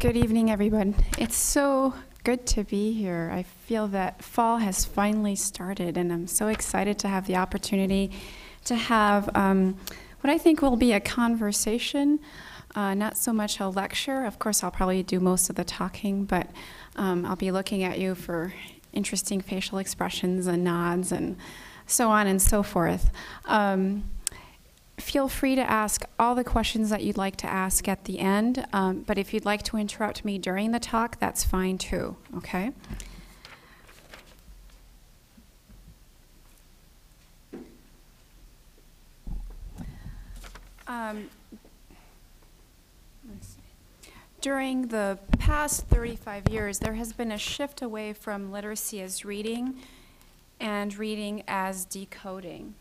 Good evening, everyone. It's so good to be here. I feel that fall has finally started, and I'm so excited to have the opportunity to have um, what I think will be a conversation, uh, not so much a lecture. Of course, I'll probably do most of the talking, but um, I'll be looking at you for interesting facial expressions and nods and so on and so forth. Um, feel free to ask all the questions that you'd like to ask at the end, um, but if you'd like to interrupt me during the talk, that's fine too, okay? Um. During the past 35 years, there has been a shift away from literacy as reading and reading as decoding.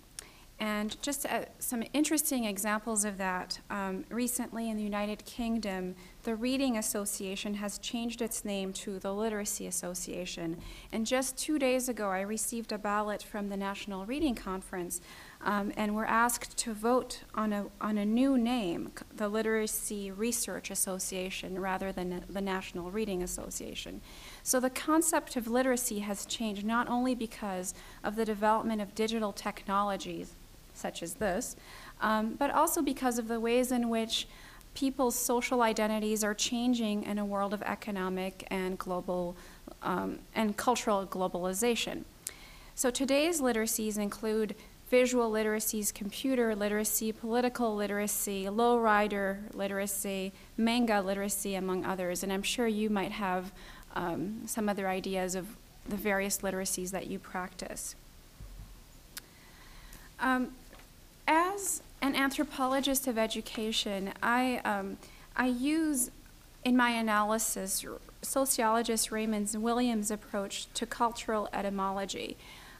And just uh, some interesting examples of that. Um, recently in the United Kingdom, the Reading Association has changed its name to the Literacy Association. And just two days ago, I received a ballot from the National Reading Conference, um, and we're asked to vote on a, on a new name, the Literacy Research Association, rather than the National Reading Association. So the concept of literacy has changed not only because of the development of digital technologies, such as this, um, but also because of the ways in which people's social identities are changing in a world of economic and global um, and cultural globalization. So today's literacies include visual literacies, computer literacy, political literacy, lowrider literacy, manga literacy, among others. And I'm sure you might have um, some other ideas of the various literacies that you practice. Um, as an anthropologist of education, I, um, I use in my analysis sociologist Raymond Williams' approach to cultural etymology.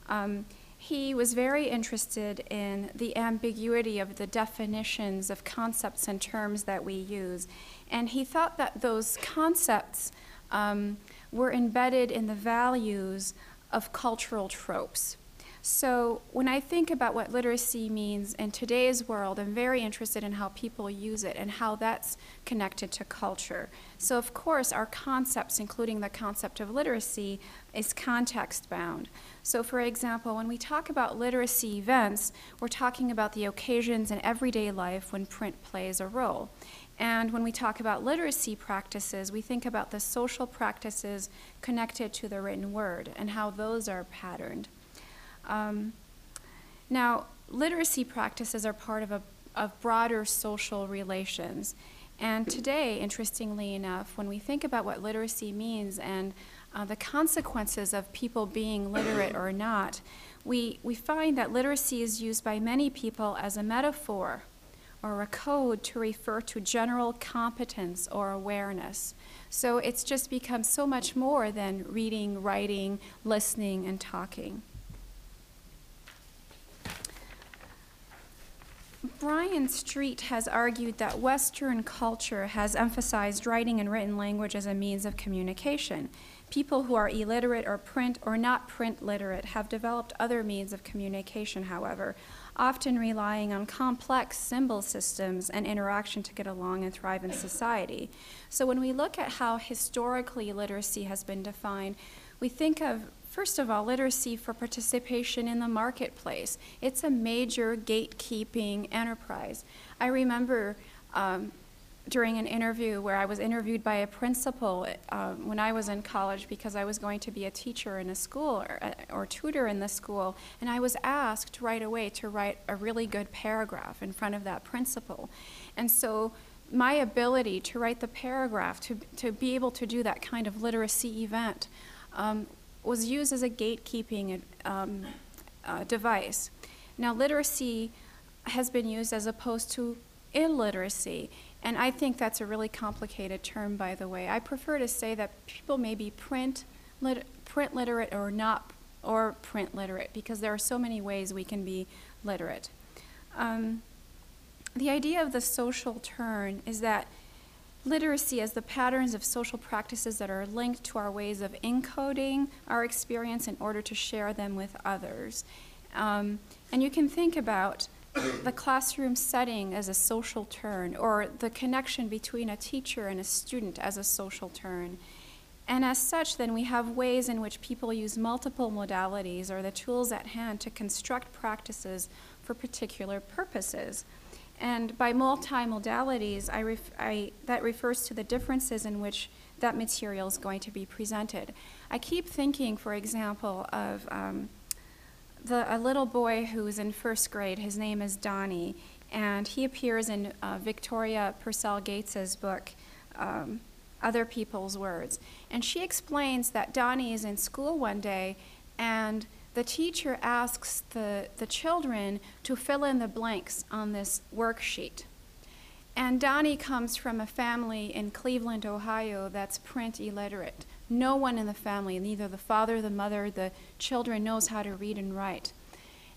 Um, he was very interested in the ambiguity of the definitions of concepts and terms that we use, and he thought that those concepts um, were embedded in the values of cultural tropes. So when I think about what literacy means in today's world, I'm very interested in how people use it and how that's connected to culture. So of course, our concepts, including the concept of literacy, is context bound. So for example, when we talk about literacy events, we're talking about the occasions in everyday life when print plays a role. And when we talk about literacy practices, we think about the social practices connected to the written word and how those are patterned. Um, now, literacy practices are part of, a, of broader social relations. And today, interestingly enough, when we think about what literacy means and uh, the consequences of people being literate or not, we, we find that literacy is used by many people as a metaphor or a code to refer to general competence or awareness. So it's just become so much more than reading, writing, listening, and talking. Brian Street has argued that Western culture has emphasized writing and written language as a means of communication. People who are illiterate or print or not print literate have developed other means of communication, however, often relying on complex symbol systems and interaction to get along and thrive in society. So when we look at how historically literacy has been defined, we think of First of all, literacy for participation in the marketplace. It's a major gatekeeping enterprise. I remember um, during an interview where I was interviewed by a principal um, when I was in college because I was going to be a teacher in a school or, uh, or tutor in the school, and I was asked right away to write a really good paragraph in front of that principal. And so my ability to write the paragraph, to, to be able to do that kind of literacy event, um, was used as a gatekeeping um, uh, device. Now, literacy has been used as opposed to illiteracy, and I think that's a really complicated term, by the way. I prefer to say that people may be print, lit- print literate or not, or print literate, because there are so many ways we can be literate. Um, the idea of the social turn is that literacy as the patterns of social practices that are linked to our ways of encoding our experience in order to share them with others. Um, and you can think about the classroom setting as a social turn, or the connection between a teacher and a student as a social turn. And as such, then we have ways in which people use multiple modalities or the tools at hand to construct practices for particular purposes. And by multimodalities, I ref- I, that refers to the differences in which that material is going to be presented. I keep thinking, for example, of um, the, a little boy who's in first grade. His name is Donnie, and he appears in uh, Victoria Purcell Gates's book, um, Other People's Words. And she explains that Donnie is in school one day, and the teacher asks the, the children to fill in the blanks on this worksheet. And Donnie comes from a family in Cleveland, Ohio that's print illiterate. No one in the family, neither the father, the mother, the children, knows how to read and write.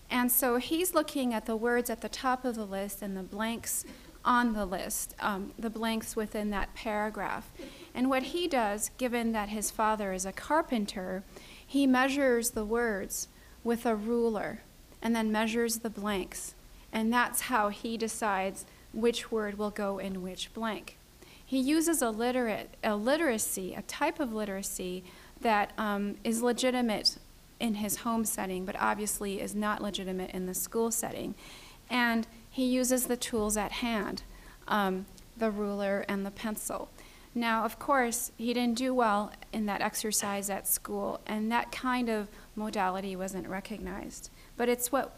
And so he's looking at the words at the top of the list and the blanks on the list, um, the blanks within that paragraph. And what he does, given that his father is a carpenter, he measures the words with a ruler and then measures the blanks. And that's how he decides which word will go in which blank. He uses a, literate, a literacy, a type of literacy that um, is legitimate in his home setting, but obviously is not legitimate in the school setting. And he uses the tools at hand, um, the ruler and the pencil. Now, of course, he didn't do well in that exercise at school, and that kind of modality wasn't recognized. But it's what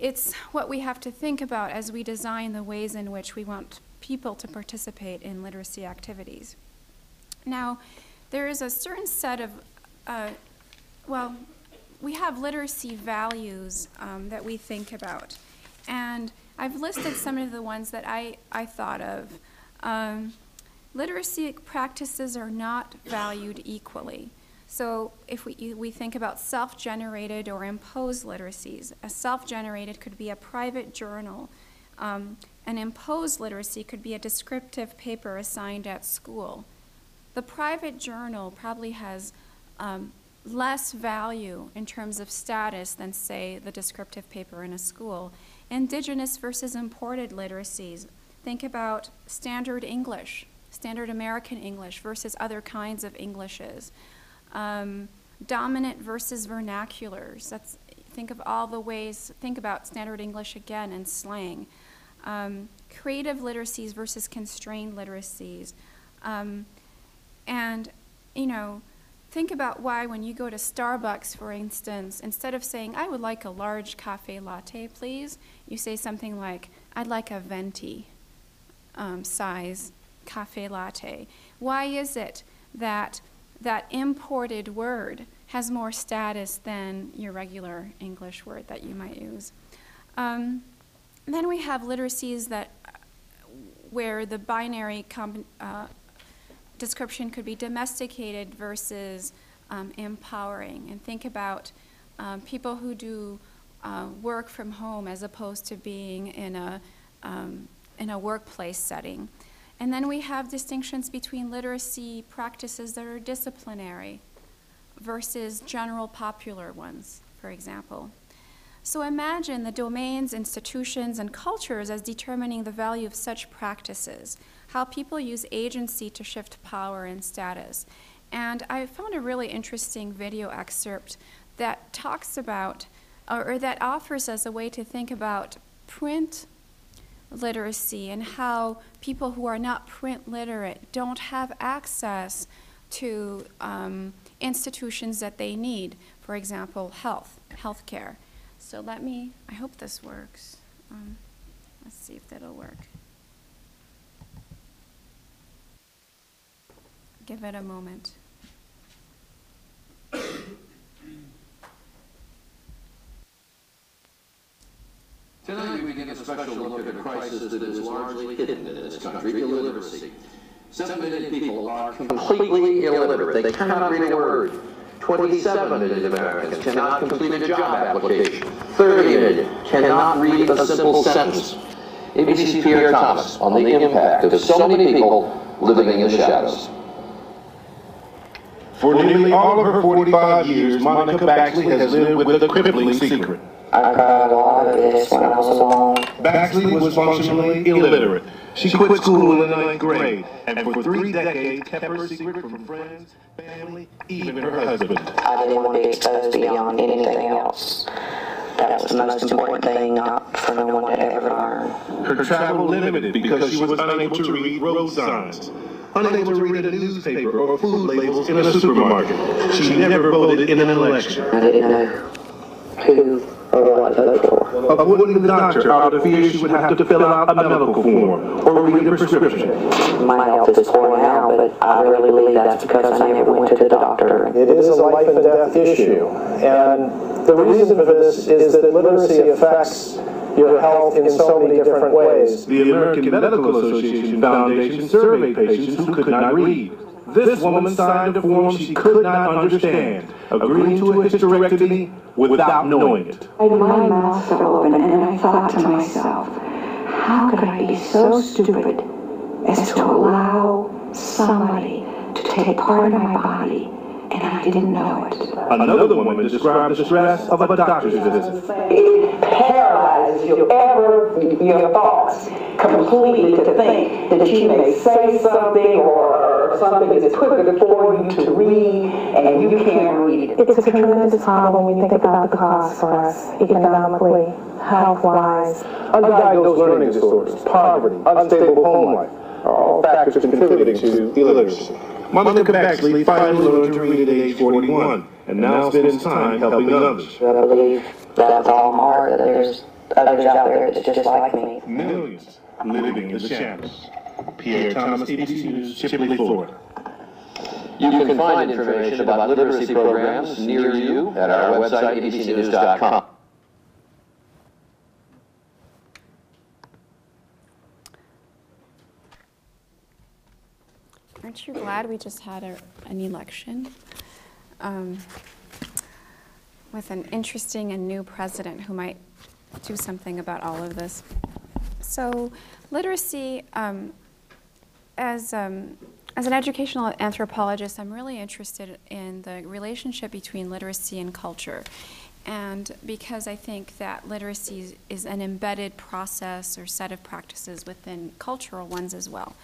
it's what we have to think about as we design the ways in which we want people to participate in literacy activities. Now, there is a certain set of, uh, well, we have literacy values um, that we think about. And I've listed some of the ones that I, I thought of. Um, literacy practices are not valued equally. So if we, we think about self-generated or imposed literacies, a self-generated could be a private journal. Um, an imposed literacy could be a descriptive paper assigned at school. The private journal probably has um, less value in terms of status than, say, the descriptive paper in a school. Indigenous versus imported literacies. Think about standard English, standard American English versus other kinds of Englishes. Um, dominant versus vernaculars. That's, think of all the ways, think about standard English again and slang. Um, creative literacies versus constrained literacies. Um, and, you know, think about why when you go to Starbucks, for instance, instead of saying, I would like a large cafe latte, please, you say something like, I'd like a venti um, size cafe latte. Why is it that that imported word has more status than your regular English word that you might use? Um, then we have literacies that where the binary uh, description could be domesticated versus um, empowering. And think about um, people who do uh, work from home as opposed to being in a, um, in a workplace setting. And then we have distinctions between literacy practices that are disciplinary versus general popular ones, for example. So imagine the domains, institutions, and cultures as determining the value of such practices, how people use agency to shift power and status. And I found a really interesting video excerpt that talks about, or, that offers us a way to think about print literacy and how people who are not print literate don't have access to um, institutions that they need, for example, health, healthcare. So let me, I hope this works. Um, let's see if that'll work. Give it a moment. Tonight, we take a special look at a crisis that is largely hidden in this country, illiteracy. Seven million people are completely illiterate. They cannot read a word. 27 million Americans cannot complete a job application. 30 million cannot read a simple sentence. ABC's Pierre Thomas on the impact of so many people living in the shadows. For nearly all of her 45 years, Monica Baxley has lived with a crippling secret. I cried a lot of this when I was alone. Baxley was functionally illiterate. She quit school in the ninth grade, and for three decades kept her secret from friends, family, even her husband. I didn't want to be exposed beyond anything else. That was the most important thing, not for no one to ever learn. Her travel limited because she was unable to read road signs, unable to read a newspaper or food labels in a supermarket. She never voted in an election. I didn't know who or what to vote for. Avoiding the doctor out of fear she would have to fill out a medical form or read a prescription. My health is poor now, but I really believe that's because I never went to the doctor. It is a life and death issue. And the reason for this is that literacy affects your health in so many different ways. The American Medical Association Foundation surveyed patients who could not read. This woman signed a form she could not understand, agreeing to a hysterectomy without knowing it. I had my mouth open and I thought to myself, how could I be so stupid as to allow somebody to take part of my body and I didn't know it? Another woman described the stress of a doctor's visit. it paralyzes your ever your thoughts completely to think that you may say something or something is put before you to read and you can't read it. It's a tremendous problem when you think about the cost for us economically, health-wise. Undiagnosed learning disorders, poverty, unstable home life are all factors contributing to illiteracy. Monica Baxley finally learned to read at age 41 and now spends time helping others. I believe that with all my heart that there's others out there that's just like me. Millions living in the shadows. Pierre Thomas, ABC News, Chipley, Florida. You can find information about literacy programs near you at our website, abcnews.com. Aren't you glad we just had a, an election um, with an interesting and new president who might do something about all of this? So, literacy, um, as, um, as an educational anthropologist, I'm really interested in the relationship between literacy and culture. And because I think that literacy is, is an embedded process or set of practices within cultural ones as well.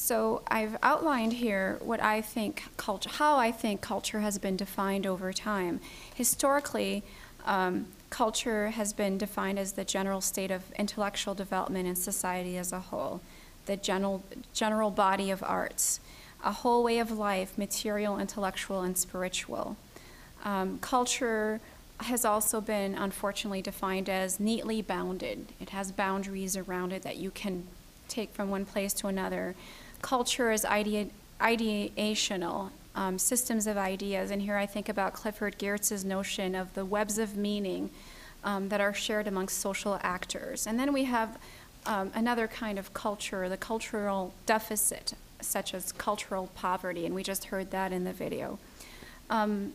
So I've outlined here what I think culture, how I think culture has been defined over time. Historically, um, culture has been defined as the general state of intellectual development in society as a whole, the general, general body of arts, a whole way of life, material, intellectual, and spiritual. Um, culture has also been unfortunately defined as neatly bounded. It has boundaries around it that you can take from one place to another. Culture is idea, ideational, um, systems of ideas, and here I think about Clifford Geertz's notion of the webs of meaning um, that are shared amongst social actors. And then we have um, another kind of culture, the cultural deficit, such as cultural poverty, and we just heard that in the video. Um,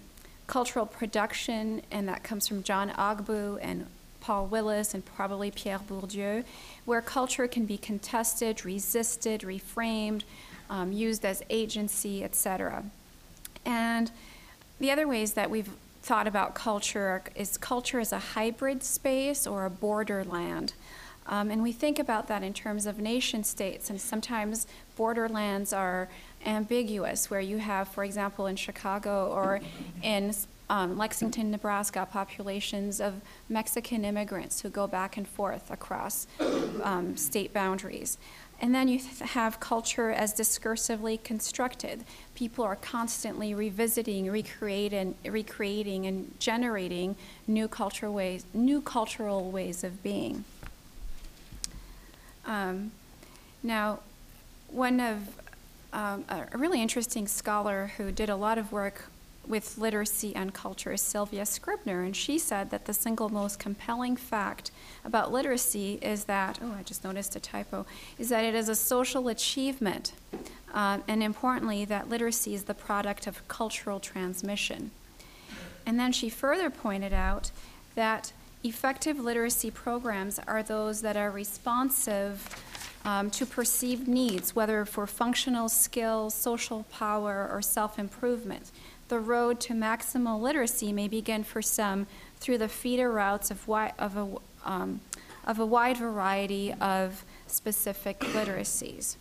cultural production, and that comes from John Ogbu and Paul Willis and probably Pierre Bourdieu, where culture can be contested, resisted, reframed, um, used as agency, etc. And the other ways that we've thought about culture is culture as a hybrid space or a borderland. Um, and we think about that in terms of nation states, and sometimes borderlands are ambiguous, where you have, for example, in Chicago or in um, Lexington, Nebraska, populations of Mexican immigrants who go back and forth across um, state boundaries. And then you have culture as discursively constructed. People are constantly revisiting, recreating, recreating, and generating new cultural ways, new cultural ways of being. Um, now, one of um, a really interesting scholar who did a lot of work with literacy and culture is Sylvia Scribner, and she said that the single most compelling fact about literacy is that, oh, I just noticed a typo, is that it is a social achievement, um, and importantly, that literacy is the product of cultural transmission. And then she further pointed out that effective literacy programs are those that are responsive um, to perceived needs, whether for functional skills, social power, or self improvement. The road to maximal literacy may begin for some through the feeder routes of, wi- of, a, um, of a wide variety of specific literacies.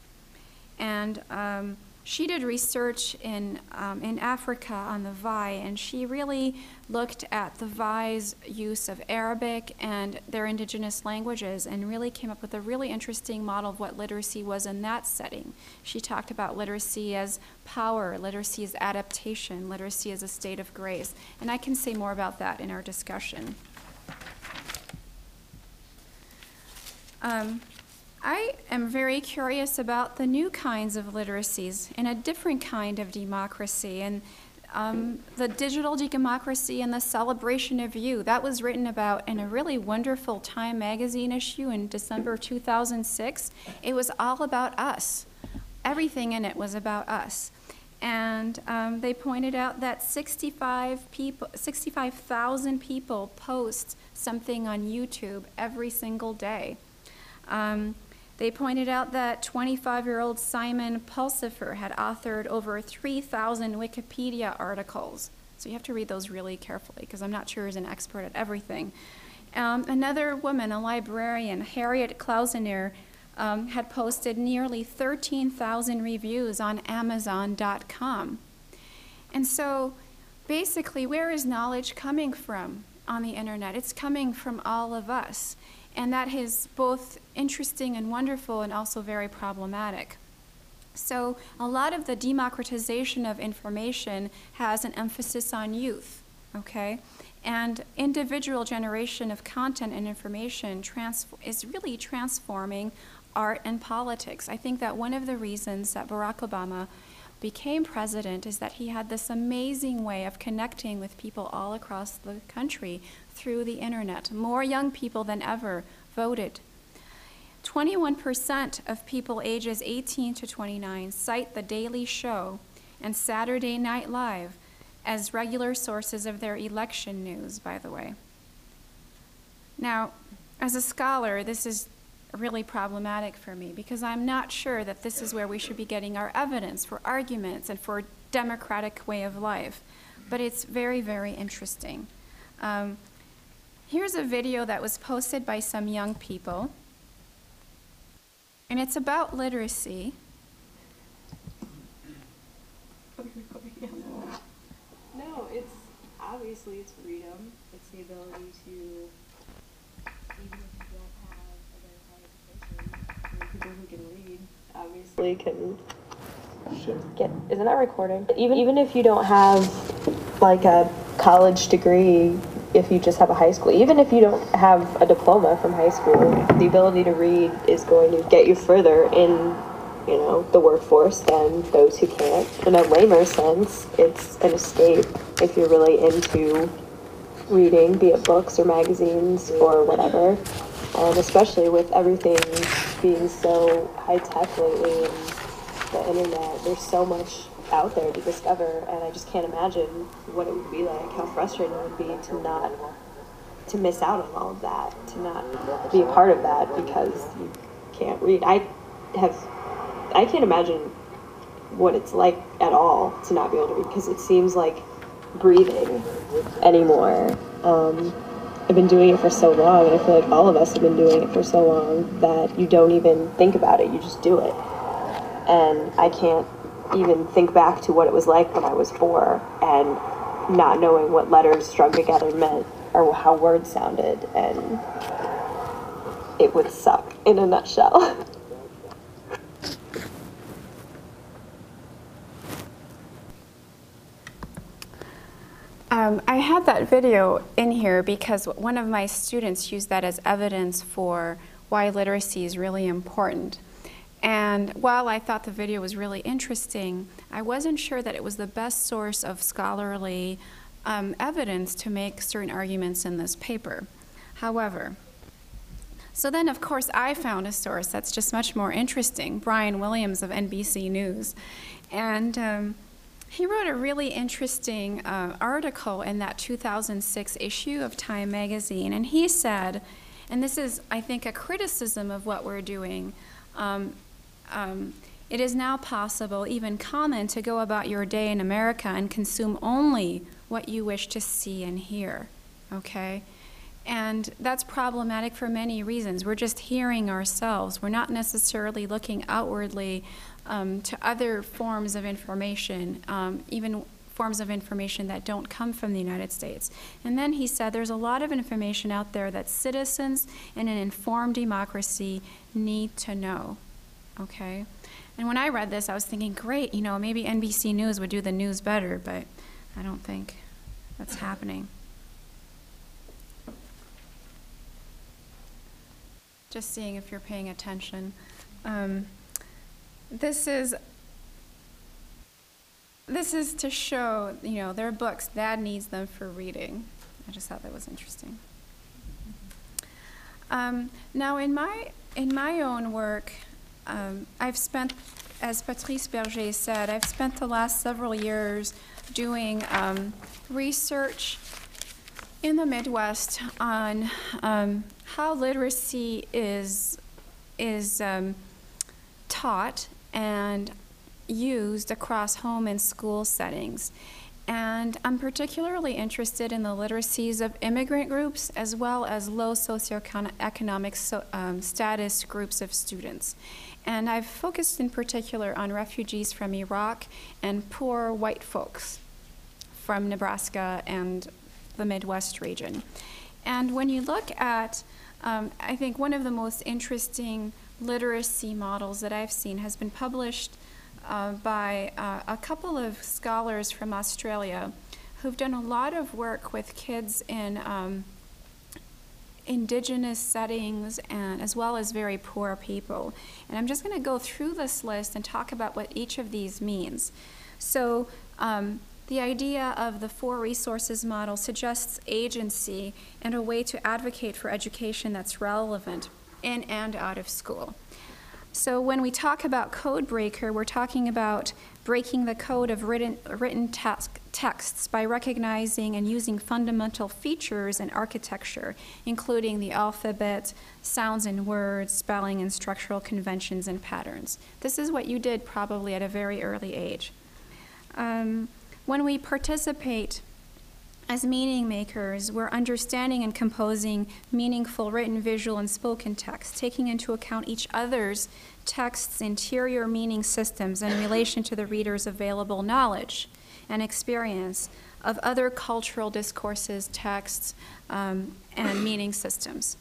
And um, she did research in, um, in Africa on the VAI, and she really looked at the VAI's use of Arabic and their indigenous languages and really came up with a really interesting model of what literacy was in that setting. She talked about literacy as power, literacy as adaptation, literacy as a state of grace. And I can say more about that in our discussion. Um, I am very curious about the new kinds of literacies and a different kind of democracy and um, the digital democracy and the celebration of you. That was written about in a really wonderful Time magazine issue in December 2006. It was all about us. Everything in it was about us. And um, they pointed out that 65 people, 65,000 people post something on YouTube every single day. Um, they pointed out that 25 year old Simon Pulsifer had authored over 3,000 Wikipedia articles. So you have to read those really carefully because I'm not sure he's an expert at everything. Um, another woman, a librarian, Harriet Klausner, um, had posted nearly 13,000 reviews on Amazon.com. And so basically, where is knowledge coming from on the internet? It's coming from all of us. And that is both interesting and wonderful and also very problematic. So, a lot of the democratization of information has an emphasis on youth, okay? And individual generation of content and information trans- is really transforming art and politics. I think that one of the reasons that Barack Obama became president is that he had this amazing way of connecting with people all across the country through the internet. More young people than ever voted. 21% of people ages 18 to 29 cite The Daily Show and Saturday Night Live as regular sources of their election news, by the way. Now, as a scholar, this is really problematic for me because I'm not sure that this is where we should be getting our evidence for arguments and for democratic way of life. But it's very, very interesting. Um, here's a video that was posted by some young people, and it's about literacy. No, it's obviously it's freedom. It's the ability to, even if you don't have a very high education, people who can read obviously can get. Isn't that recording? Even even if you don't have like a college degree, if you just have a high school, even if you don't have a diploma from high school, the ability to read is going to get you further in you know, the workforce than those who can't. In a lamer sense, it's an escape if you're really into reading, be it books or magazines or whatever. And especially with everything being so high tech lately and the internet, there's so much out there to discover, and I just can't imagine what it would be like, how frustrating it would be to not to miss out on all of that, to not be a part of that because you can't read. I have I can't imagine what it's like at all to not be able to read because it seems like breathing anymore. Um, I've been doing it for so long, and I feel like all of us have been doing it for so long that you don't even think about it, you just do it. And I can't even think back to what it was like when I was four and not knowing what letters strung together meant or how words sounded, and it would suck in a nutshell. Um, I had that video in here because one of my students used that as evidence for why literacy is really important. And while I thought the video was really interesting, I wasn't sure that it was the best source of scholarly um, evidence to make certain arguments in this paper. However, so then, of course, I found a source that's just much more interesting Brian Williams of NBC News. And um, he wrote a really interesting uh, article in that 2006 issue of Time magazine, and he said, and this is, I think, a criticism of what we're doing. Um, um, It is now possible, even common, to go about your day in America and consume only what you wish to see and hear, okay? And that's problematic for many reasons. We're just hearing ourselves. We're not necessarily looking outwardly um, to other forms of information, um, even forms of information that don't come from the United States. And then he said there's a lot of information out there that citizens in an informed democracy need to know, okay? And when I read this, I was thinking, great, you know, maybe NBC News would do the news better, but I don't think that's happening. Just seeing if you're paying attention. Um, this is this is to show, you know, their books. Dad needs them for reading. I just thought that was interesting. Um, now, in my in my own work, um, I've spent, as Patrice Berger said, I've spent the last several years doing um, research in the Midwest on um, how literacy is is um, taught and used across home and school settings. And I'm particularly interested in the literacies of immigrant groups as well as low socioeconomic so, um, status groups of students. And I've focused in particular on refugees from Iraq and poor white folks from Nebraska and the Midwest region. And when you look at, um, I think one of the most interesting literacy models that I've seen has been published uh, by uh, a couple of scholars from Australia who've done a lot of work with kids in um, indigenous settings and as well as very poor people. And I'm just going to go through this list and talk about what each of these means. So um, the idea of the four resources model suggests agency and a way to advocate for education that's relevant in and out of school. So when we talk about code breaker, we're talking about breaking the code of written, written task, texts by recognizing and using fundamental features in architecture, including the alphabet, sounds and words, spelling, and structural conventions and patterns. This is what you did probably at a very early age. Um, when we participate as meaning makers, we're understanding and composing meaningful written, visual, and spoken text, taking into account each other's text's interior meaning systems in relation to the reader's available knowledge and experience of other cultural discourses, texts, um, and meaning systems.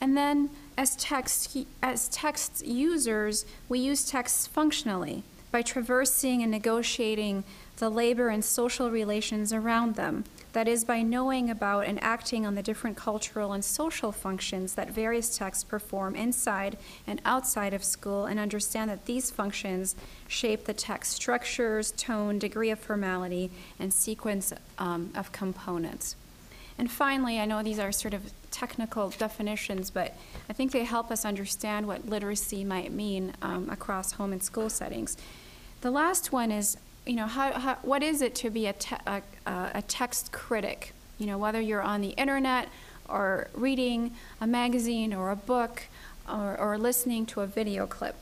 And then, as text, as text users, we use texts functionally by traversing and negotiating the labor and social relations around them. That is, by knowing about and acting on the different cultural and social functions that various texts perform inside and outside of school, and understand that these functions shape the text structures, tone, degree of formality, and sequence um, of components. And finally, I know these are sort of technical definitions, but I think they help us understand what literacy might mean um, across home and school settings. The last one is you know, how, how, what is it to be a, te- a, a text critic? You know, whether you're on the internet or reading a magazine or a book or, or listening to a video clip.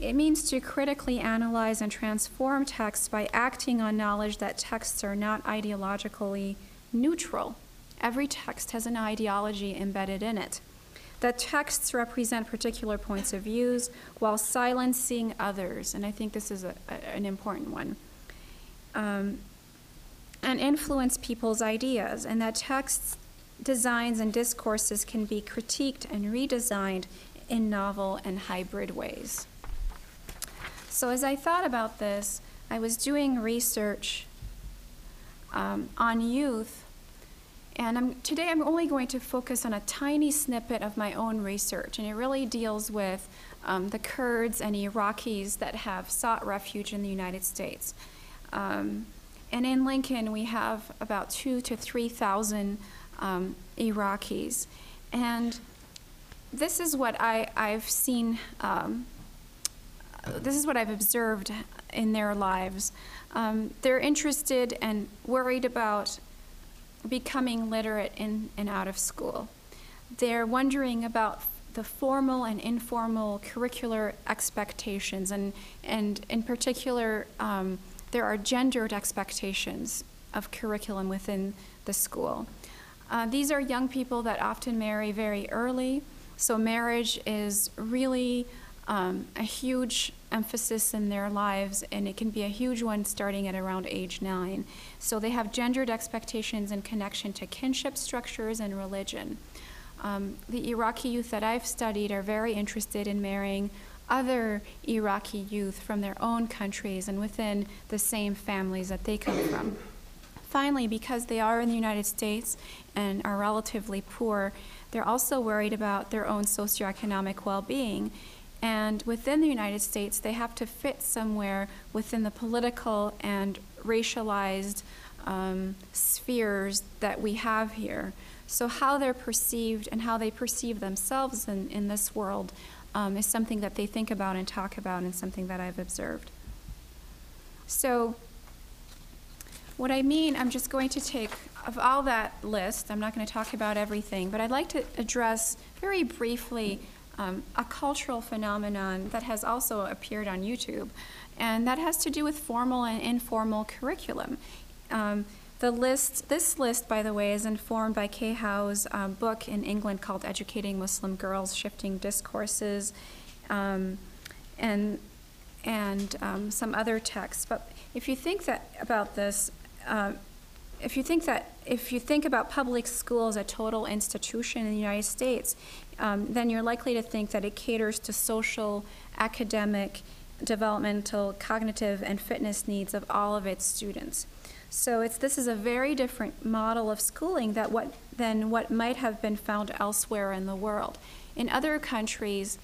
It means to critically analyze and transform texts by acting on knowledge that texts are not ideologically neutral. Every text has an ideology embedded in it. That texts represent particular points of views while silencing others, and I think this is a, a, an important one um, and influence people's ideas, and that texts, designs, and discourses can be critiqued and redesigned in novel and hybrid ways. So, as I thought about this, I was doing research um, on youth, and I'm, today I'm only going to focus on a tiny snippet of my own research, and it really deals with um, the Kurds and Iraqis that have sought refuge in the United States. Um, and in Lincoln, we have about two to 3,000 um, Iraqis. And this is what I, I've seen, um, this is what I've observed in their lives. Um, they're interested and worried about becoming literate in and out of school. They're wondering about the formal and informal curricular expectations, and, and in particular, um, there are gendered expectations of curriculum within the school. Uh, these are young people that often marry very early, so marriage is really um, a huge emphasis in their lives, and it can be a huge one starting at around age nine. So they have gendered expectations in connection to kinship structures and religion. Um, the Iraqi youth that I've studied are very interested in marrying other Iraqi youth from their own countries and within the same families that they come from. Finally, because they are in the United States and are relatively poor, they're also worried about their own socioeconomic well being. And within the United States, they have to fit somewhere within the political and racialized um, spheres that we have here. So, how they're perceived and how they perceive themselves in, in this world um, is something that they think about and talk about, and something that I've observed. So, what I mean, I'm just going to take, of all that list, I'm not going to talk about everything, but I'd like to address very briefly um, a cultural phenomenon that has also appeared on YouTube, and that has to do with formal and informal curriculum. Um, the list, this list, by the way, is informed by Kaye Haw's um, book in England called Educating Muslim Girls, Shifting Discourses, um, and, and um, some other texts. But if you think that about this, uh, if you think that if you think about public school as a total institution in the United States, um, then you're likely to think that it caters to social, academic, developmental, cognitive, and fitness needs of all of its students. So it's, this is a very different model of schooling that what, than what might have been found elsewhere in the world. In other countries,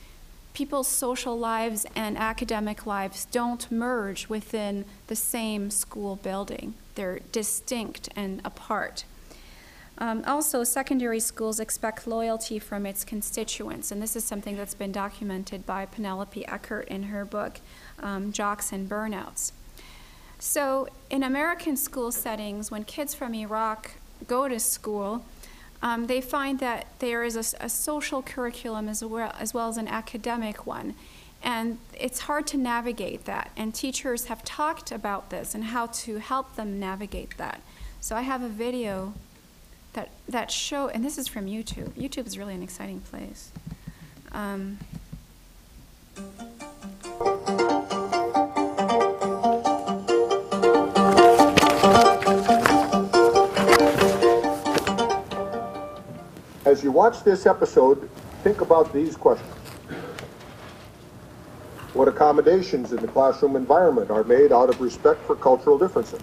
people's social lives and academic lives don't merge within the same school building. They're distinct and apart. Um, also, secondary schools expect loyalty from its constituents, and this is something that's been documented by Penelope Eckert in her book, um, Jocks and Burnouts. So, in American school settings, when kids from Iraq go to school, um, they find that there is a, a, social curriculum as well, as well as an academic one. And it's hard to navigate that. And teachers have talked about this and how to help them navigate that. So I have a video that, that show, and this is from YouTube. YouTube is really an exciting place. Um, As you watch this episode, think about these questions. What accommodations in the classroom environment are made out of respect for cultural differences?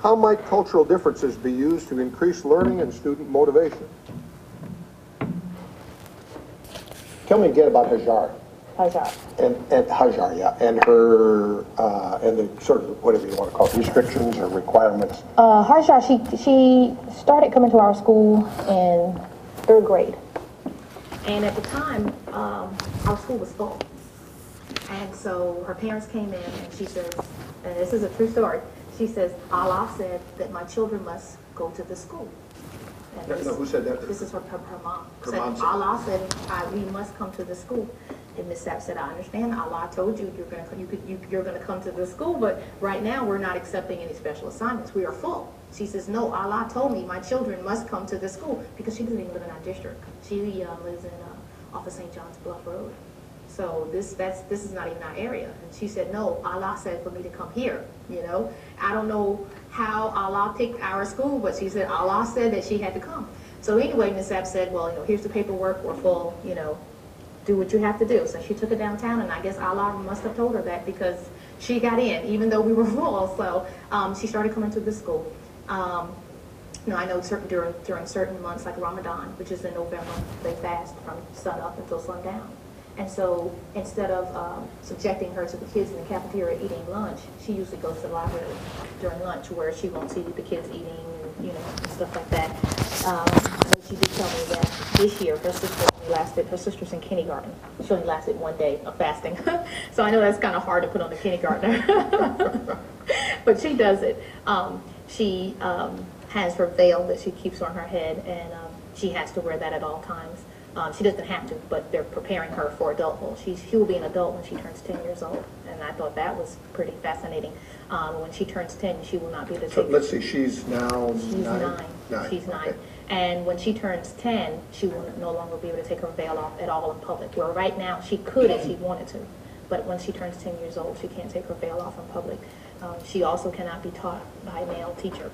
How might cultural differences be used to increase learning and student motivation? Tell me again about Hajar. Hajar. And, and Hajar, yeah, and her, uh, and the sort of, whatever you want to call it, restrictions or requirements. Uh, Hajar, she, she started coming to our school in third grade. And at the time, um, our school was full. And so her parents came in and she says, and this is a true story, she says, Allah said that my children must go to the school. And No, this- no, who said that? This is her, her, her mom. Her Said, mom said- Allah said, I, we must come to the school. And Miss Sapp said, I understand, Allah told you you're gonna, you could, you, you're gonna come to the school, but right now, we're not accepting any special assignments, we are full. She says, no, Allah told me my children must come to the school, because she doesn't even live in our district. She, uh, lives in, uh, off of St. John's Bluff Road. So this, that's, this is not even our area. And she said, no, Allah said for me to come here, you know? I don't know how Allah picked our school, but she said Allah said that she had to come. So anyway, Miss App said, well, you know, here's the paperwork, we're full, you know, do what you have to do. So she took it downtown, and I guess Allah must have told her that because she got in, even though we were full. So um, she started coming to the school. Um, you know, I know certain during during certain months like Ramadan, which is in November, they fast from sun up until sundown. And so instead of um, subjecting her to the kids in the cafeteria eating lunch, she usually goes to the library during lunch where she won't see the kids eating you know, and stuff like that. Um, but she did tell me that this year her sister only lasted, her sister's in kindergarten. She only lasted one day of fasting. so I know that's kind of hard to put on the kindergartner. but she does it. Um, she um, has her veil that she keeps on her head and um, she has to wear that at all times. Um, she doesn't have to, but they're preparing her for adulthood. She's, she will be an adult when she turns 10 years old, and I thought that was pretty fascinating. Um, when she turns 10, she will not be able to So let's see, she's now She's nine? nine. Nine, She's nine. okay. And when she turns 10, she will no longer be able to take her veil off at all in public. Where right now, she could if she wanted to. But when she turns 10 years old, she can't take her veil off in public. Um, She also cannot be taught by a male teacher.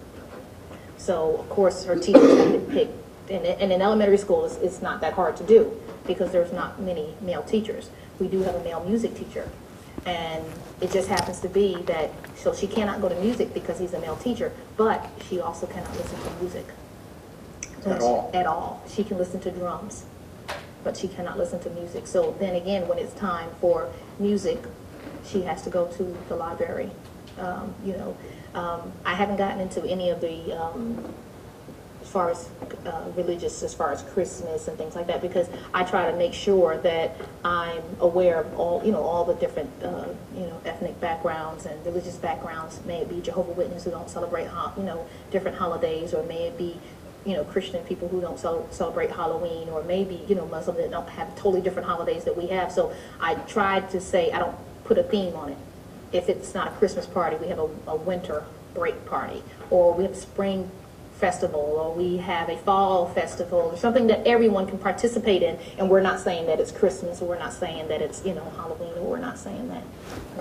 So, of course, her teachers have to pick, and, and in elementary school, it's, it's not that hard to do, because there's not many male teachers. We do have a male music teacher, and it just happens to be that, so she cannot go to music because he's a male teacher, but she also cannot listen to music. At all? At all. She can listen to drums, but she cannot listen to music. So then again, when it's time for music, she has to go to the library. Um, you know, um, I haven't gotten into any of the, um, far as uh, religious, as far as Christmas and things like that, because I try to make sure that I'm aware of all, you know, all the different, uh, you know, ethnic backgrounds and religious backgrounds. May it be Jehovah Witnesses who don't celebrate, you know, different holidays, or may it be, you know, Christian people who don't cel- celebrate Halloween, or maybe, you know, Muslim that don't have totally different holidays that we have. So I tried to say, I don't put a theme on it if it's not a Christmas party, we have a, a winter break party, or we have spring festival, or we have a fall festival, or something that everyone can participate in, and we're not saying that it's Christmas, or we're not saying that it's, you know, Halloween, or we're not saying that.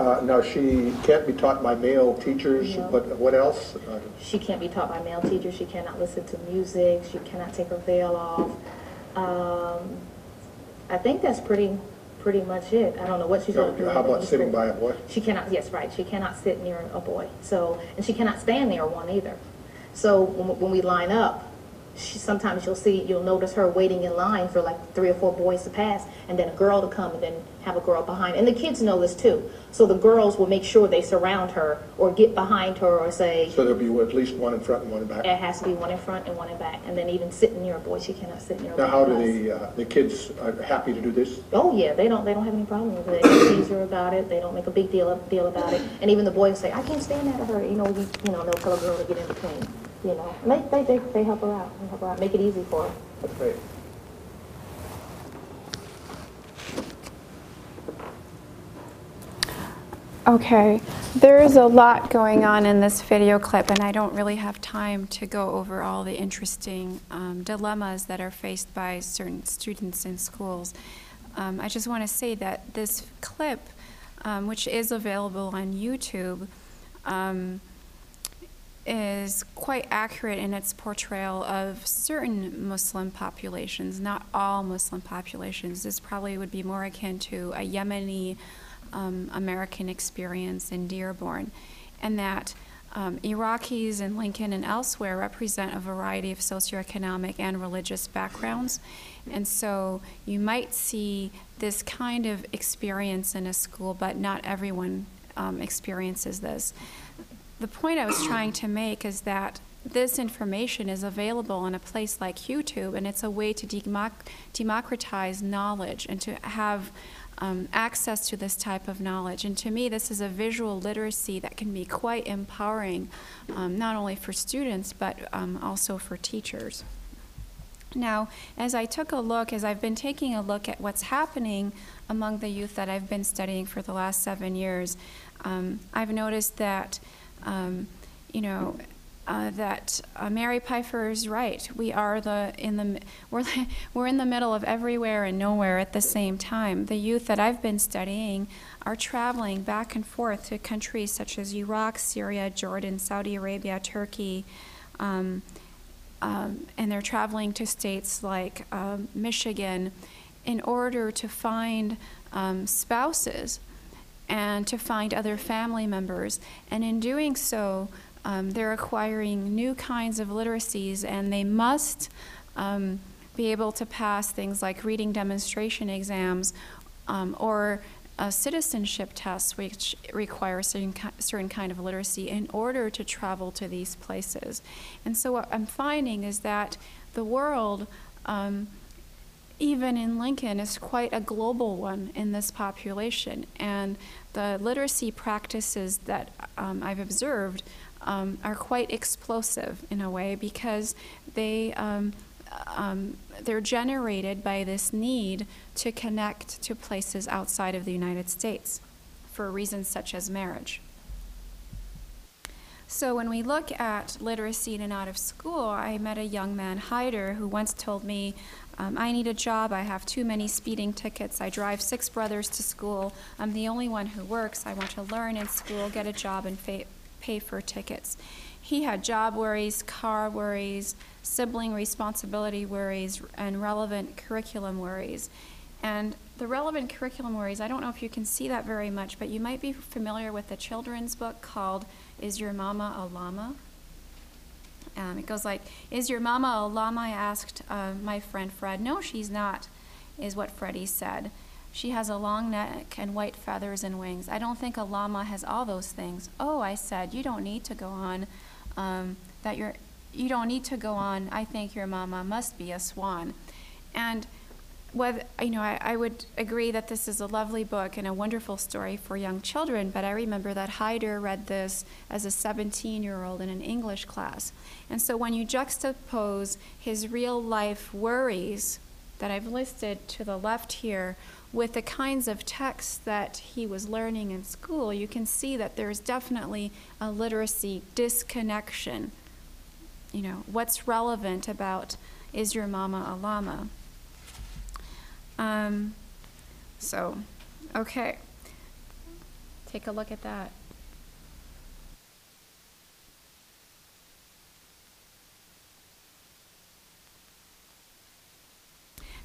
Uh, Now, she can't be taught by male teachers, No. but what else? Uh, She can't be taught by male teachers, she cannot listen to music, she cannot take her veil off. Um, I think that's pretty, pretty much it. I don't know what she's gonna do. How about sitting by a boy? She cannot, yes, right, she cannot sit near a boy, so, and she cannot stand near one either. So when, when we line up, she, sometimes you'll see, you'll notice her waiting in line for like three or four boys to pass, and then a girl to come, and then have a girl behind. And the kids know this too, so the girls will make sure they surround her, or get behind her, or say, So there'll be at least one in front and one in back? it has to be one in front and one in back, and then even sitting near a boy, she cannot sit near a boy. Now, how do the, uh, the kids are happy to do this? Oh, yeah, they don't, they don't have any problem with it. They don't tease her about it, they don't make a big deal, deal about it. And even the boys say, I can't stand that to her, you know, we, you know, they'll tell a girl to get in between, you know. And they, they, they, they help her out, they help her out, make it easy for her. That's great. Okay, there is a lot going on in this video clip, and I don't really have time to go over all the interesting um, dilemmas that are faced by certain students in schools. Um, I just want to say that this clip, um, which is available on YouTube, um, is quite accurate in its portrayal of certain Muslim populations, not all Muslim populations. This probably would be more akin to a Yemeni um, American experience in Dearborn, and that um, Iraqis in Lincoln and elsewhere represent a variety of socioeconomic and religious backgrounds. And so you might see this kind of experience in a school, but not everyone um, experiences this. The point I was trying to make is that this information is available in a place like YouTube, and it's a way to democ- democratize knowledge and to have um, access to this type of knowledge. And to me, this is a visual literacy that can be quite empowering, um, not only for students, but um, also for teachers. Now, as I took a look, as I've been taking a look at what's happening among the youth that I've been studying for the last seven years, um, I've noticed that, um, you know, uh, that uh, Mary Pipher is right. We are the in the we're we're in the middle of everywhere and nowhere at the same time. The youth that I've been studying are traveling back and forth to countries such as Iraq, Syria, Jordan, Saudi Arabia, Turkey. Um, um, and they're traveling to states like um, Michigan in order to find um, spouses and to find other family members. And in doing so, um, they're acquiring new kinds of literacies, and they must um, be able to pass things like reading demonstration exams um, or citizenship tests, which require certain, ki- certain kind of literacy in order to travel to these places. And so what I'm finding is that the world, um, even in Lincoln, is quite a global one in this population. And the literacy practices that um, I've observed um, are quite explosive in a way because they um, um, they're generated by this need to connect to places outside of the United States for reasons such as marriage. So when we look at literacy in and out of school, I met a young man, Hyder, who once told me, um, I need a job, I have too many speeding tickets, I drive six brothers to school, I'm the only one who works, I want to learn in school, get a job, and fa- pay for tickets. He had job worries, car worries, sibling responsibility worries, and relevant curriculum worries. And the relevant curriculum worries, I don't know if you can see that very much, but you might be familiar with a children's book called Is Your Mama a Llama? Um, it goes like, Is your mama a llama? I asked uh, my friend Fred. No, she's not, is what Freddie said. She has a long neck and white feathers and wings. I don't think a llama has all those things. Oh, I said, you don't need to go on. Um, that you're, you don't need to go on. I think your mama must be a swan. And whether, you know, I, I would agree that this is a lovely book and a wonderful story for young children, but I remember that Hyder read this as a 17 year old in an English class. And so when you juxtapose his real life worries that I've listed to the left here with the kinds of texts that he was learning in school, you can see that there's definitely a literacy disconnection. You know, what's relevant about is your mama a llama? Um, so, okay. Take a look at that.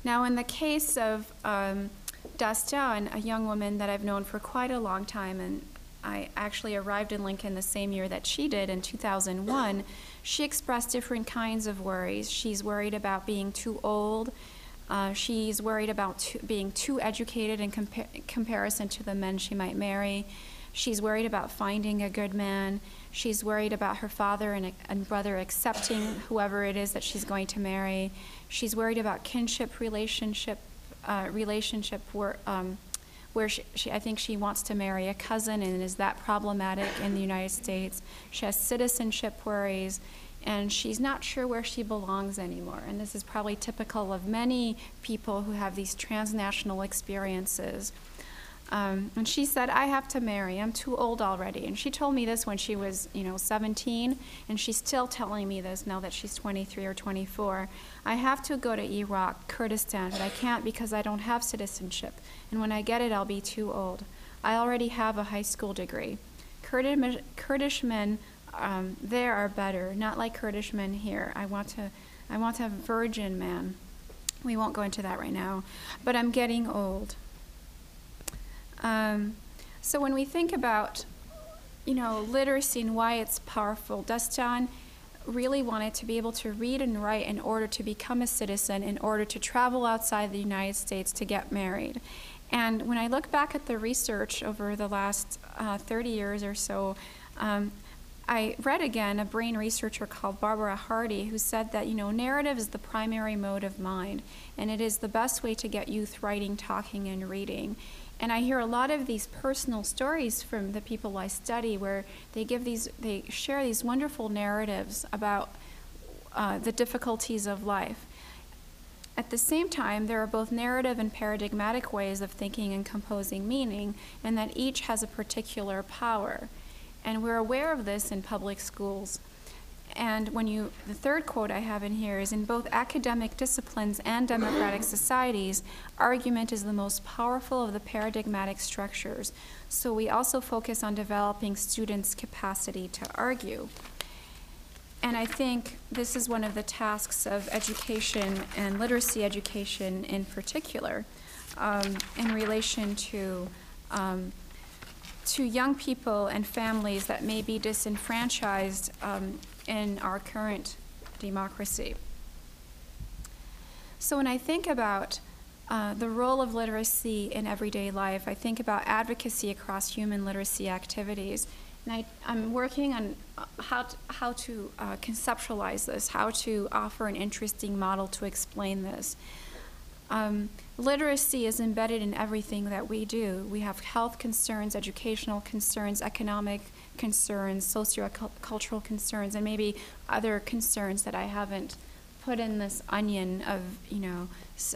Now, in the case of um, Dastan, a young woman that I've known for quite a long time, and I actually arrived in Lincoln the same year that she did in 2001, she expressed different kinds of worries. She's worried about being too old. Uh, she's worried about too, being too educated in compa- comparison to the men she might marry. She's worried about finding a good man. She's worried about her father and, and brother accepting whoever it is that she's going to marry. She's worried about kinship relationship, uh, relationship where, um, where she, she, I think she wants to marry a cousin, and is that problematic in the United States? She has citizenship worries and she's not sure where she belongs anymore. And this is probably typical of many people who have these transnational experiences. Um, and she said, I have to marry. I'm too old already. And she told me this when she was, you know, 17, and she's still telling me this now that she's 23 or 24. I have to go to Iraq, Kurdistan, but I can't because I don't have citizenship. And when I get it, I'll be too old. I already have a high school degree. Kurdish, Kurdish men um, there are better, not like Kurdish men here. I want to, I want to have virgin man. We won't go into that right now, but I'm getting old. Um, so when we think about, you know, literacy and why it's powerful, Dastan really wanted to be able to read and write in order to become a citizen, in order to travel outside the United States to get married. And when I look back at the research over the last uh, 30 years or so, um, I read again a brain researcher called Barbara Hardy who said that, you know, narrative is the primary mode of mind, and it is the best way to get youth writing, talking, and reading. And I hear a lot of these personal stories from the people I study where they give these, they share these wonderful narratives about uh, the difficulties of life. At the same time, there are both narrative and paradigmatic ways of thinking and composing meaning, and that each has a particular power. And we're aware of this in public schools. And when you, the third quote I have in here is in both academic disciplines and democratic societies, argument is the most powerful of the paradigmatic structures. So we also focus on developing students' capacity to argue. And I think this is one of the tasks of education and literacy education in particular um, in relation to. Um, to young people and families that may be disenfranchised um, in our current democracy. So when I think about uh, the role of literacy in everyday life, I think about advocacy across human literacy activities. And I, am working on uh, how to, how to uh, conceptualize this, how to offer an interesting model to explain this. Um, literacy is embedded in everything that we do. We have health concerns, educational concerns, economic concerns, sociocultural concerns, and maybe other concerns that I haven't put in this onion of, you know,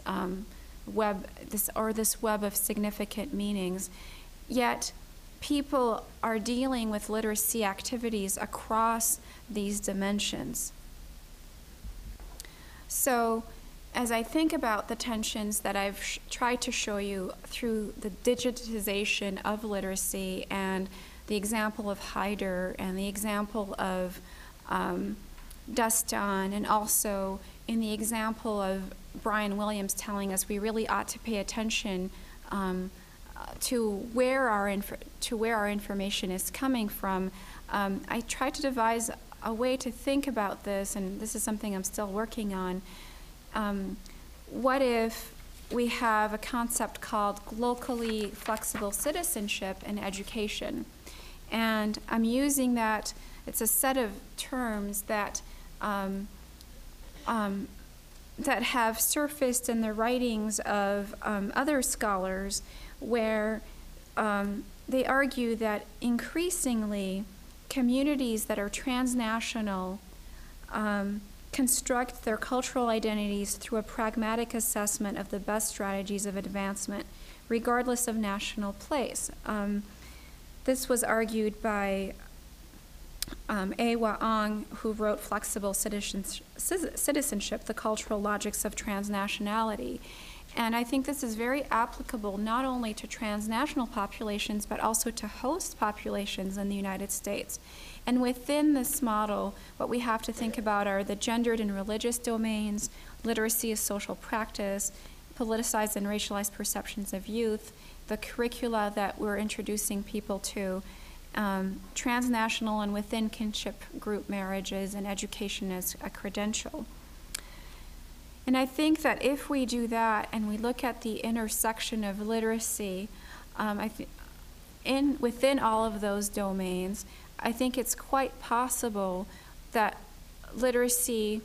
um, web, this, or this web of significant meanings. Yet, people are dealing with literacy activities across these dimensions. So, as I think about the tensions that I've sh- tried to show you through the digitization of literacy and the example of Hyder and the example of um, Duston, and also in the example of Brian Williams telling us we really ought to pay attention um, to where our inf- to where our information is coming from. Um, I tried to devise a way to think about this, and this is something I'm still working on. Um, what if we have a concept called locally flexible citizenship in education? And I'm using that, it's a set of terms that, um, um, that have surfaced in the writings of um, other scholars where um, they argue that increasingly communities that are transnational um, construct their cultural identities through a pragmatic assessment of the best strategies of advancement, regardless of national place. Um, this was argued by um, Aihwa Ong, who wrote Flexible Citizenship, The Cultural Logics of Transnationality. And I think this is very applicable not only to transnational populations, but also to host populations in the United States. And within this model, what we have to think about are the gendered and religious domains, literacy as social practice, politicized and racialized perceptions of youth, the curricula that we're introducing people to, um, transnational and within kinship group marriages, and education as a credential. And I think that if we do that and we look at the intersection of literacy, um, I thi- in within all of those domains, I think it's quite possible that literacy,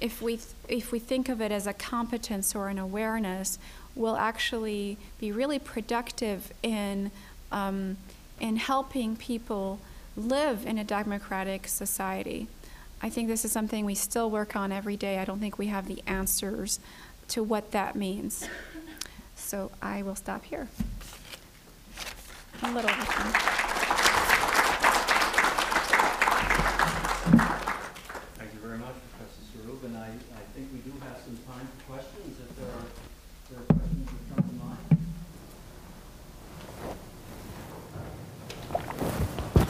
if we if we think of it as a competence or an awareness, will actually be really productive in um, in helping people live in a democratic society. I think this is something we still work on every day. I don't think we have the answers to what that means. So I will stop here. A little over Professor Sarroub, and I, I think we do have some time for questions, if there are, if there are questions that come to mind.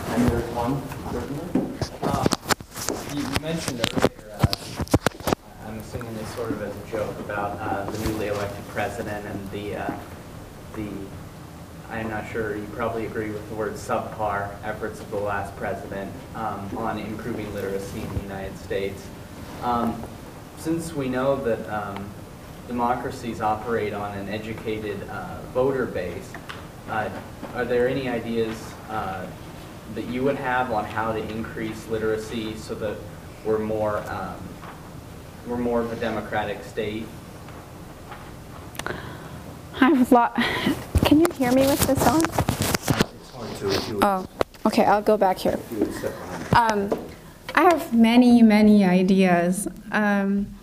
And there's one, certainly. Uh, You you mentioned earlier, uh, I'm assuming this sort of as a joke, about uh, the newly elected president and the, uh, the, I'm not sure, you probably agree with the word subpar efforts of the last president um, on improving literacy in the United States. Um, Since we know that um, democracies operate on an educated uh, voter base, uh, are there any ideas uh, that you would have on how to increase literacy so that we're more, um, we're more of a democratic state? I've lo- Can you hear me with this on? It's hard to, if you would, Oh, okay, I'll go back here. if you would step behind. Um, I have many, many ideas. Um,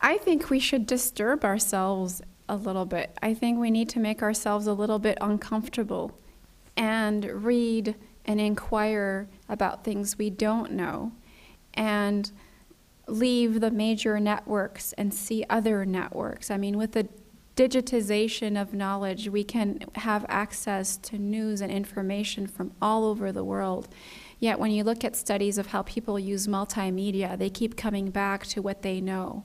I think we should disturb ourselves a little bit. I think we need to make ourselves a little bit uncomfortable and read and inquire about things we don't know and leave the major networks and see other networks. I mean, with the digitization of knowledge, we can have access to news and information from all over the world. Yet, when you look at studies of how people use multimedia, they keep coming back to what they know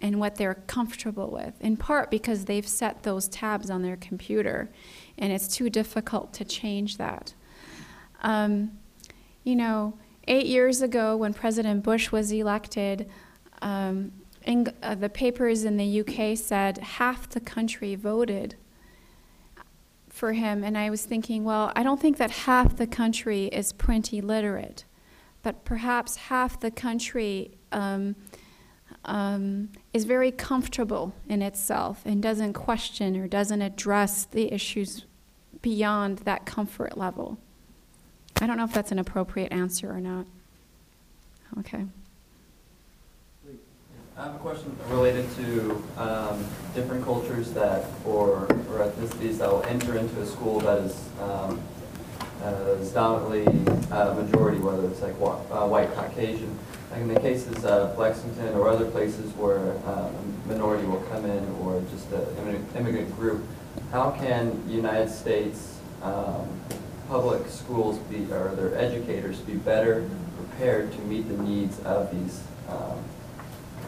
and what they're comfortable with, in part because they've set those tabs on their computer, and it's too difficult to change that. Um, you know, eight years ago, when President Bush was elected, um, Eng- uh, the papers in the UK said half the country voted for him, and I was thinking, well, I don't think that half the country is print illiterate, but perhaps half the country um, um, is very comfortable in itself and doesn't question or doesn't address the issues beyond that comfort level. I don't know if that's an appropriate answer or not. Okay. I have a question related to um, different cultures that, or, or ethnicities that will enter into a school that is, um, uh, is dominantly uh, majority, whether it's like uh, white Caucasian. Like in the cases of Lexington or other places where um, a minority will come in or just an immigrant, immigrant group, how can United States um, public schools be, or their educators be better prepared to meet the needs of these um,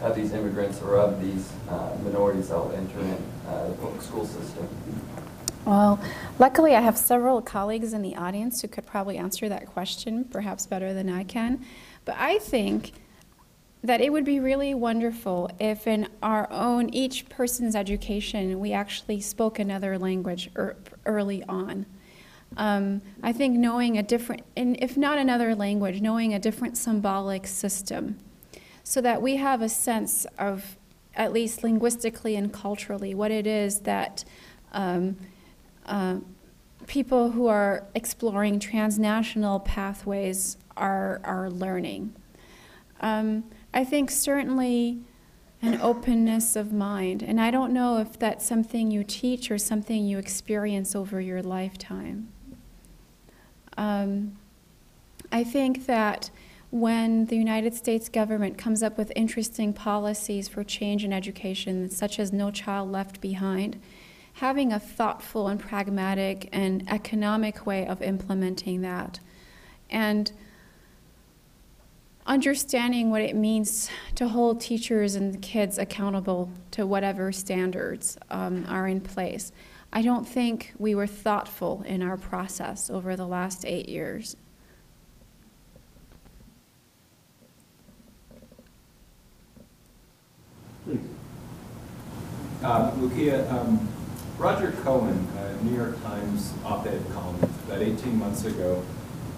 of these immigrants or of these uh, minorities that will enter in uh, the public school system. Well, luckily, I have several colleagues in the audience who could probably answer that question, perhaps better than I can. But I think that it would be really wonderful if, in our own, each person's education, we actually spoke another language ear- early on. Um, I think knowing a different, and if not another language, knowing a different symbolic system, so that we have a sense of, at least linguistically and culturally, what it is that um, uh, people who are exploring transnational pathways are, are learning. Um, I think certainly an openness of mind, and I don't know if that's something you teach or something you experience over your lifetime. Um, I think that when the United States government comes up with interesting policies for change in education, such as No Child Left Behind, having a thoughtful and pragmatic and economic way of implementing that, and understanding what it means to hold teachers and kids accountable to whatever standards um, are in place. I don't think we were thoughtful in our process over the last eight years. Um, Loukia, um, Roger Cohen, a New York Times op-ed columnist, about 18 months ago,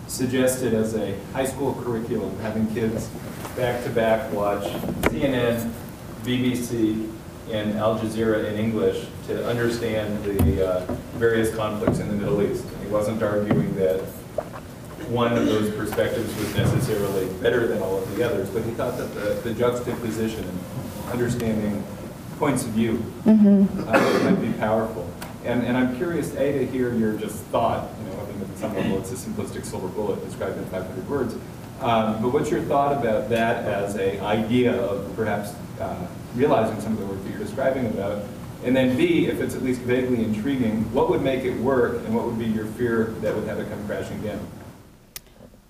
suggested as a high school curriculum having kids back-to-back watch CNN, BBC, and Al Jazeera in English to understand the uh, various conflicts in the Middle East. He wasn't arguing that one of those perspectives was necessarily better than all of the others, but he thought that the, the juxtaposition and understanding points of view uh, might be powerful. And, and I'm curious, A, to hear your just thought, you know, I mean, at some level it's a simplistic silver bullet described in 500 words, um, but what's your thought about that as a idea of perhaps uh, realizing some of the work that you're describing about? And then B, if it's at least vaguely intriguing, what would make it work and what would be your fear that would have it come crashing down?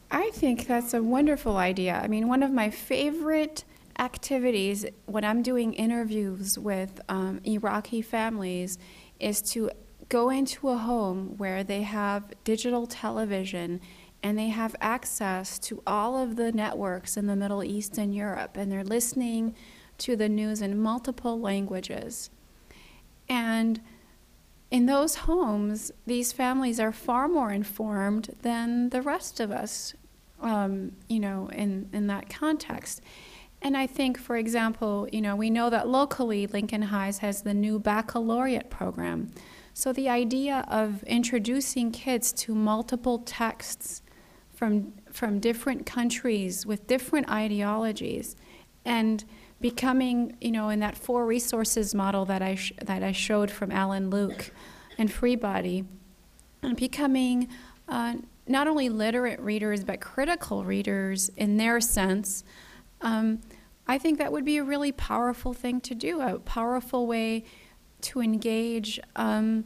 I think that's a wonderful idea. I mean, one of my favorite activities when I'm doing interviews with um, Iraqi families is to go into a home where they have digital television and they have access to all of the networks in the Middle East and Europe, and they're listening to the news in multiple languages. And in those homes, these families are far more informed than the rest of us, um, you know, in, in that context. And I think, for example, you know, we know that locally Lincoln Heights has the new baccalaureate program. So the idea of introducing kids to multiple texts from, from different countries with different ideologies and becoming, you know, in that four resources model that I, sh- that I showed from Allan Luke and Freebody, and becoming uh, not only literate readers but critical readers in their sense. Um, I think that would be a really powerful thing to do, a powerful way to engage, um,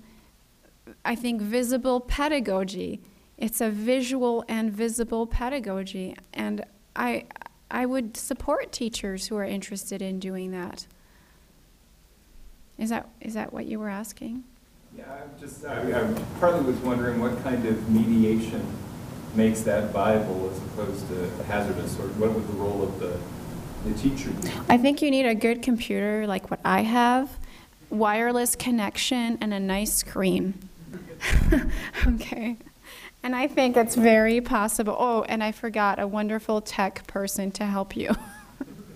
I think, visible pedagogy. It's a visual and visible pedagogy, and I, I would support teachers who are interested in doing that. Is that, is that what you were asking? Yeah, I'm just, I, I partly was wondering what kind of mediation makes that viable as opposed to hazardous, or what would the role of the, the teacher be? I think you need a good computer like what I have, wireless connection, and a nice screen. okay. And I think it's very possible. Oh, and I forgot a wonderful tech person to help you.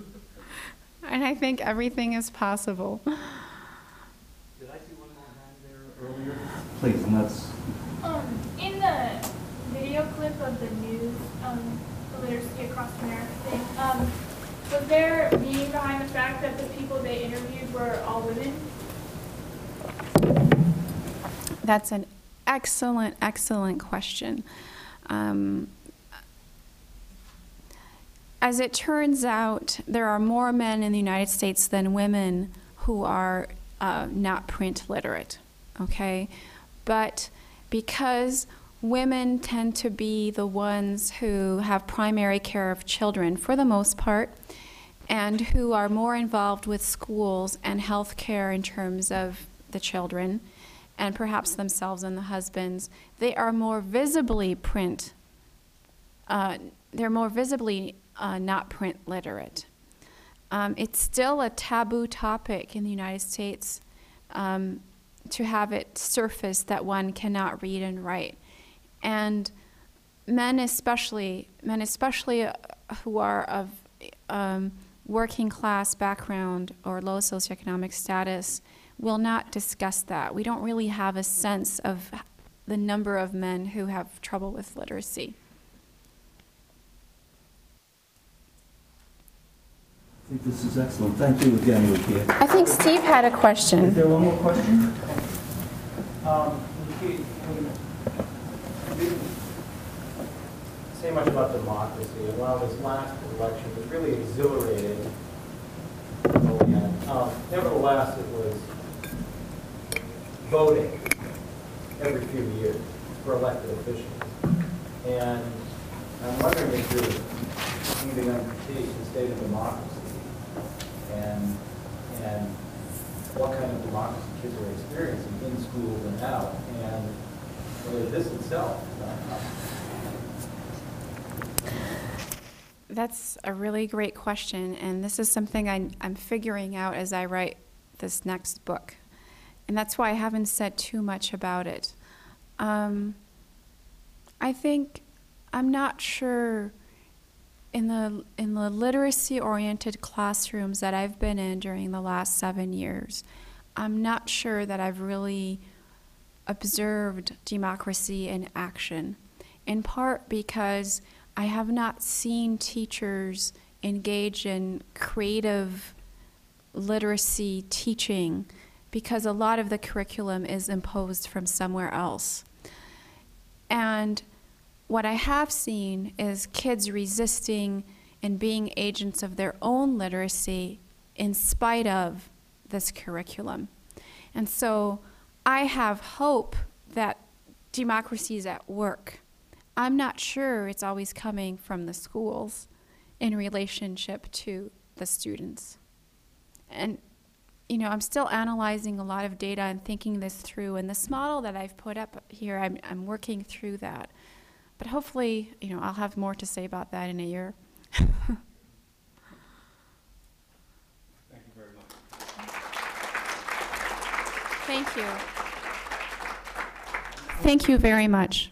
and I think everything is possible. Did I see one more hand there earlier? Please, and that's, Um, in the video clip of the news, um, the literacy across America thing. Um, was there meaning behind the fact that the people they interviewed were all women? That's an excellent, excellent question. Um, as it turns out, there are more men in the United States than women who are uh, not print literate, okay? But because women tend to be the ones who have primary care of children for the most part, and who are more involved with schools and health care in terms of the children, and perhaps themselves and the husbands, they are more visibly print, uh, they're more visibly uh, not print literate. Um, it's still a taboo topic in the United States um, to have it surface that one cannot read and write. And men especially, men especially uh, who are of um, working class background or low socioeconomic status, will not discuss that. We don't really have a sense of the number of men who have trouble with literacy. I think this is excellent. Thank you again, Loukia. I think Steve had a question. Is there one more question? Um, you can't- you didn't say much about democracy, and while this last election was really exhilarating, oh, um, nevertheless, it was voting every few years for elected officials. And I'm wondering if you're even going to critique the state of democracy and, and what kind of democracy kids are experiencing in schools and out, and whether this itself is not That's a really great question, and this is something I, I'm figuring out as I write this next book. And that's why I haven't said too much about it. Um, I think I'm not sure in the in the literacy oriented classrooms that I've been in during the last 7 years. I'm not sure that I've really observed democracy in action. In part because I have not seen teachers engage in creative literacy teaching because a lot of the curriculum is imposed from somewhere else. And what I have seen is kids resisting and being agents of their own literacy in spite of this curriculum. And so I have hope that democracy is at work. I'm not sure it's always coming from the schools in relationship to the students. And you know, I'm still analyzing a lot of data and thinking this through. And this model that I've put up here, I'm, I'm working through that. But hopefully, you know, I'll have more to say about that in a year. Thank you very much. Thank you. Thank you very much.